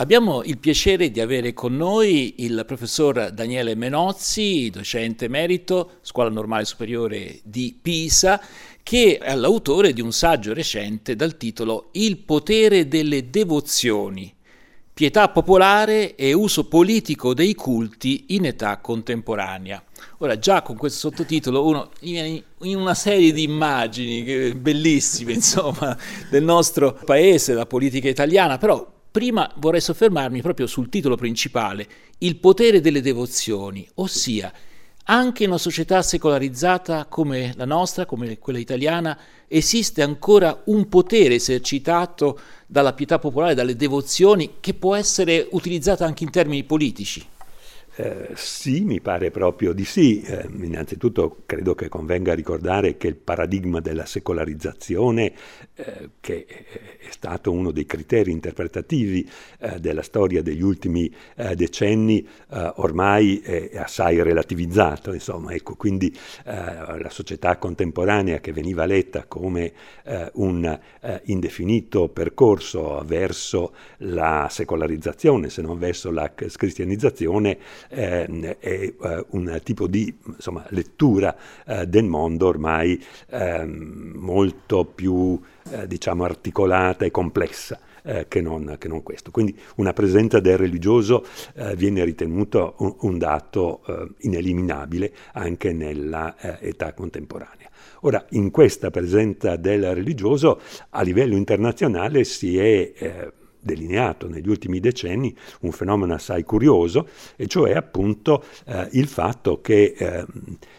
Abbiamo il piacere di avere con noi il professor Daniele Menozzi, docente emerito, Scuola Normale Superiore di Pisa, che è l'autore di un saggio recente dal titolo Il potere delle devozioni, pietà popolare e uso politico dei culti in età contemporanea. Ora già con questo sottotitolo uno in una serie di immagini bellissime, insomma, del nostro paese, della politica italiana, però Prima vorrei soffermarmi proprio sul titolo principale, il potere delle devozioni, ossia anche in una società secolarizzata come la nostra, come quella italiana, esiste ancora un potere esercitato dalla pietà popolare, dalle devozioni, che può essere utilizzato anche in termini politici. Eh, sì, mi pare proprio di sì. Eh, innanzitutto credo che convenga ricordare che il paradigma della secolarizzazione, eh, che è stato uno dei criteri interpretativi eh, della storia degli ultimi eh, decenni, ormai è, assai relativizzato. Insomma, ecco, quindi la società contemporanea che veniva letta come un indefinito percorso verso la secolarizzazione, se non verso la cristianizzazione, eh, è eh, un tipo di insomma, lettura eh, del mondo ormai ehm, molto più eh, diciamo, articolata e complessa. Eh, che, non, che, non, questo. Quindi una presenza del religioso eh, viene ritenuto un, un dato eh, ineliminabile anche nella età contemporanea. Ora, in questa presenza del religioso a livello internazionale si è delineato negli ultimi decenni un fenomeno assai curioso, e cioè appunto eh, il fatto che eh,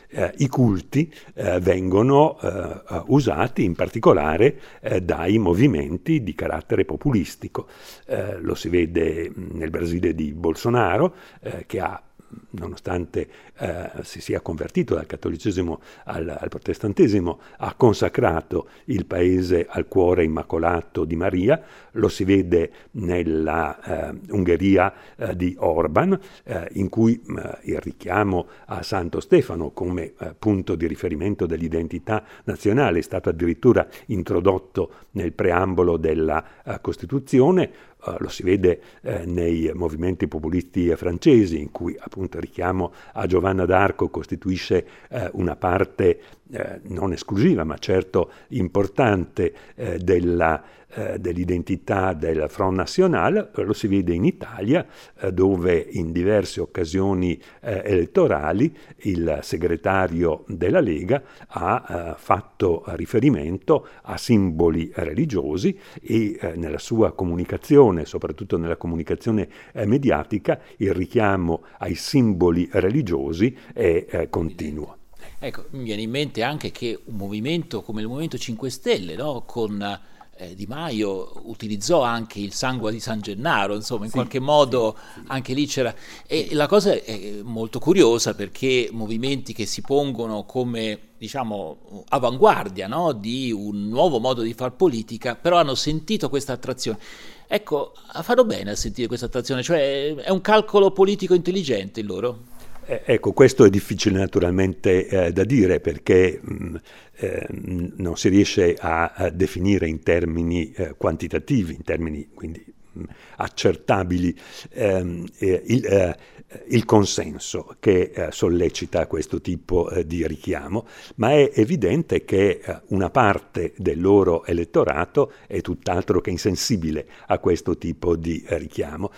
eh, i culti eh, vengono eh, usati in particolare eh, dai movimenti di carattere populistico. lo si vede nel Brasile di Bolsonaro, che ha nonostante eh, si sia convertito dal cattolicesimo al, al, protestantesimo, ha consacrato il paese al cuore immacolato di Maria, lo si vede nella eh, Ungheria eh, di Orban, eh, in cui eh, il richiamo a Santo Stefano come eh, punto di riferimento dell'identità nazionale è stato addirittura introdotto nel preambolo della Costituzione, Uh, lo si vede eh, nei movimenti populisti francesi, in cui appunto il richiamo a Giovanna d'Arco costituisce eh, una parte eh, non esclusiva, ma certo importante eh, della, eh, dell'identità del Front National, lo si vede in Italia, eh, dove in diverse occasioni eh, elettorali il segretario della Lega ha eh, fatto riferimento a simboli religiosi e nella sua comunicazione, soprattutto nella comunicazione mediatica, il richiamo ai simboli religiosi è continuo. Ecco, mi viene in mente anche che un movimento come il Movimento 5 Stelle, no? con eh, Di Maio, utilizzò anche il sangue di San Gennaro, insomma, in sì, qualche modo sì, sì. anche lì c'era... E la cosa è molto curiosa perché movimenti che si pongono come diciamo, avanguardia no? di un nuovo modo di far politica, però hanno sentito questa attrazione. Ecco, fanno bene a sentire questa attrazione, cioè è un calcolo politico intelligente il loro. Eh, ecco, questo è difficile naturalmente eh, da dire perché mh, mm, eh, non si riesce a, a definire in termini eh, quantitativi, in termini quindi mh, mm, accertabili, ehm, eh, il, eh, il, consenso che sollecita questo tipo di richiamo, ma è evidente che una parte del loro elettorato è tutt'altro che insensibile a questo tipo di richiamo.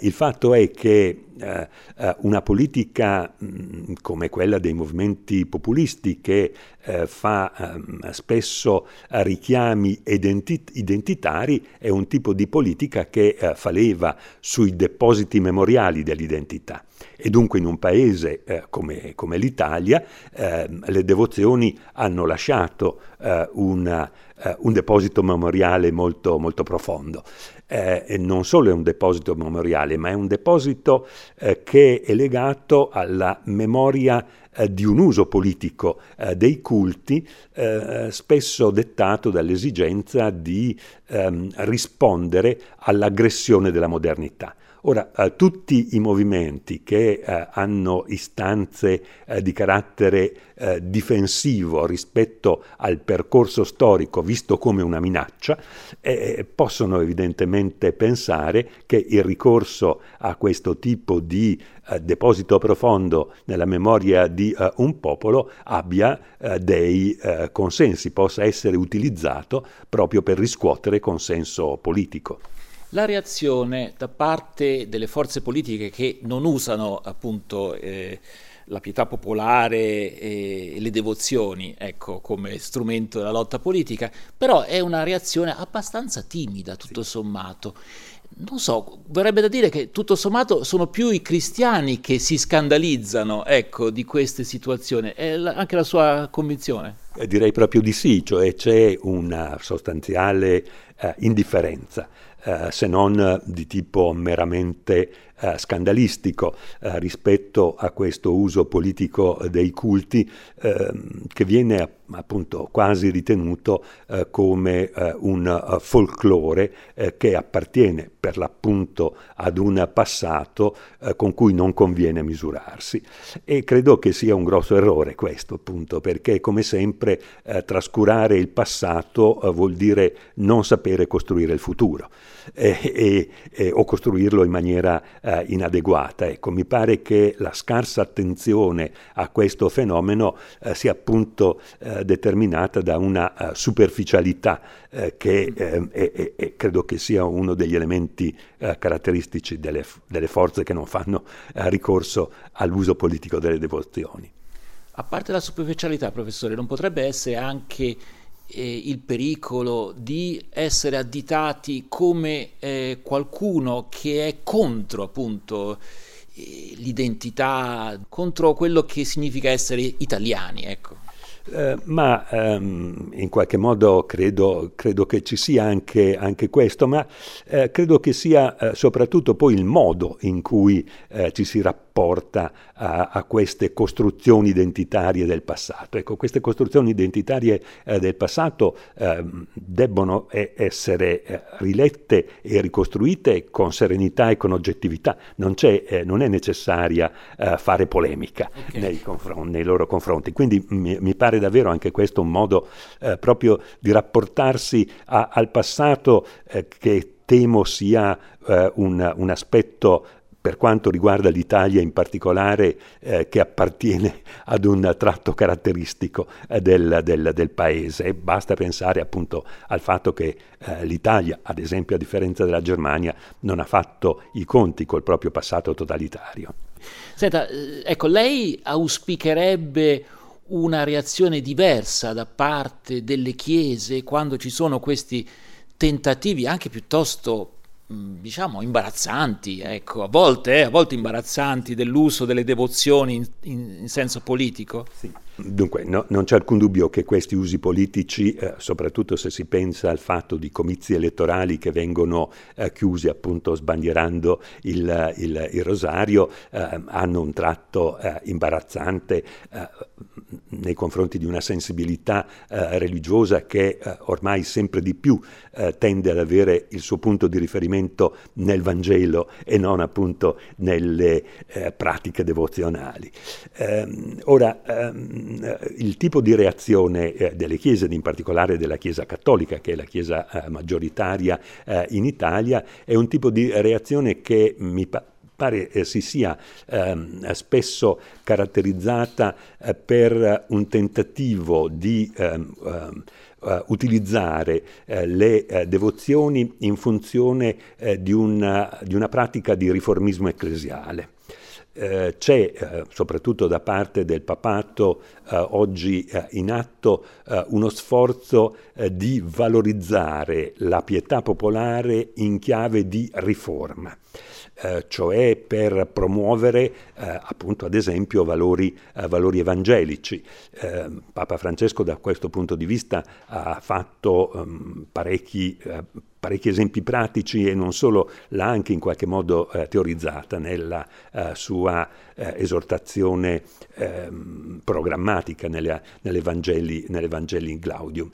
il fatto è che eh, eh, una politica mh, mm, come quella dei movimenti populisti che eh, fa ehm, spesso richiami identi- identitari è un tipo di politica che eh, fa leva sui depositi memoriali dell'identità. E dunque in un paese eh, come, come, l'Italia eh, le devozioni hanno lasciato eh, una, eh, un deposito memoriale molto, molto profondo eh, non solo è un deposito memoriale, ma è un deposito eh, che è legato alla memoria eh, di un uso politico eh, dei culti, spesso dettato dall'esigenza di ehm, rispondere all'aggressione della modernità. Ora, eh, tutti i movimenti che eh, hanno istanze eh, di carattere eh, difensivo rispetto al percorso storico visto come una minaccia, eh, possono evidentemente pensare che il ricorso a questo tipo di eh, deposito profondo nella memoria di un popolo abbia dei consensi, possa essere utilizzato proprio per riscuotere consenso politico la reazione da parte delle forze politiche che non usano appunto eh, la pietà popolare e le devozioni ecco, come strumento della lotta politica, però è una reazione abbastanza timida tutto sì. sommato. Non so, vorrebbe da dire che tutto sommato sono più i cristiani che si scandalizzano ecco, di queste situazioni, è anche la sua convinzione? Eh, direi proprio di sì, cioè c'è una sostanziale eh, indifferenza eh, se non di tipo meramente eh, scandalistico eh, rispetto a questo uso politico dei culti ehm, che viene appunto quasi ritenuto eh, come eh, un folklore eh, che appartiene per l'appunto ad un passato eh, con cui non conviene misurarsi. E credo che sia un grosso errore questo appunto perché come sempre trascurare il passato vuol dire non sapere costruire il futuro e, e, o costruirlo in maniera eh, inadeguata. Ecco, mi pare che la scarsa attenzione a questo fenomeno eh, sia appunto eh, determinata da una uh, superficialità eh, che eh, credo che sia uno degli elementi eh, caratteristici delle, delle, forze che non fanno ricorso all'uso politico delle devozioni. A parte la superficialità, professore, non potrebbe essere anche eh, il pericolo di essere additati come eh, qualcuno che è contro appunto eh, l'identità, contro quello che significa essere italiani, ecco. Eh, ma ehm, in qualche modo credo, credo, che ci sia anche, anche questo, ma eh, credo che sia soprattutto poi il modo in cui ci si rapporta a, a, queste costruzioni identitarie del passato. Ecco, queste costruzioni identitarie eh, del passato ehm, debbono essere eh, rilette e ricostruite con serenità e con oggettività. Non, non è necessaria fare polemica okay. nei, confron- nei, loro confronti. Quindi mi, mi pare davvero anche questo un modo eh, proprio di rapportarsi a, al passato eh, che temo sia eh, un, un aspetto per quanto riguarda l'Italia in particolare, eh, che appartiene ad un tratto caratteristico eh, del, del, del, paese. E basta pensare appunto al fatto che eh, l'Italia, ad esempio a differenza della Germania, non ha fatto i conti col proprio passato totalitario. Senta, eh, ecco, lei auspicherebbe una reazione diversa da parte delle chiese quando ci sono questi tentativi anche piuttosto diciamo imbarazzanti, ecco, a volte, a volte imbarazzanti dell'uso delle devozioni in, in, in senso politico? Sì. Dunque, no, non c'è alcun dubbio che questi usi politici, eh, soprattutto se si pensa al fatto di comizi elettorali che vengono eh, chiusi appunto sbandierando il, il, il rosario, eh, hanno un tratto eh, imbarazzante eh, nei confronti di una sensibilità eh, religiosa che ormai sempre di più tende ad avere il suo punto di riferimento nel Vangelo e non appunto nelle pratiche devozionali. Ehm, ora, ehm, il tipo di reazione eh, delle chiese, in particolare della Chiesa cattolica, che è la chiesa eh, maggioritaria eh, in Italia, è un tipo di reazione che mi pare pare si sia ehm, spesso caratterizzata eh, per un tentativo di ehm, ehm, uh, utilizzare uh, le uh, devozioni in funzione di una, di, una, pratica di riformismo ecclesiale eh, c'è eh, soprattutto da parte del papato eh, oggi eh, in atto eh, uno sforzo eh, di valorizzare la pietà popolare in chiave di riforma. Cioè per promuovere appunto ad esempio valori, valori evangelici. Papa Francesco da questo punto di vista ha fatto um, parecchi parecchi esempi pratici e non solo l'ha anche in qualche modo eh, teorizzata nella eh, sua eh, esortazione ehm, programmatica nelle, nelle, Vangeli, nelle Vangeli in Glaudium.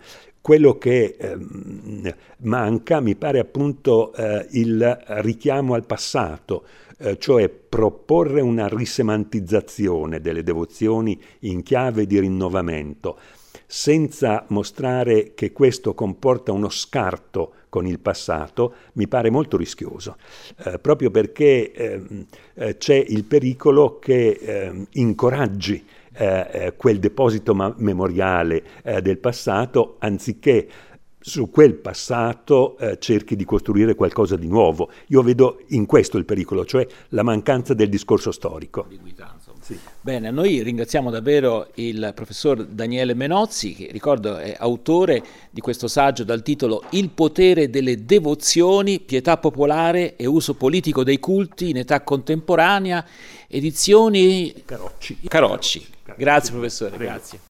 Quello che ehm, manca mi pare appunto eh, il richiamo al passato, eh, cioè proporre una risemantizzazione delle devozioni in chiave di rinnovamento, senza mostrare che questo comporta uno scarto con il passato, mi pare molto rischioso, eh, proprio perché ehm, eh, c'è il pericolo che eh, incoraggi eh, eh, quel deposito memoriale eh, del passato anziché su quel passato eh, cerchi di costruire qualcosa di nuovo. Io vedo in questo il pericolo, cioè la mancanza del discorso storico. Sì. Bene, noi ringraziamo davvero il professor Daniele Menozzi, che ricordo è autore di questo saggio dal titolo Il potere delle devozioni, pietà popolare e uso politico dei culti in età contemporanea, edizioni Carocci. Carocci. Grazie professore, grazie.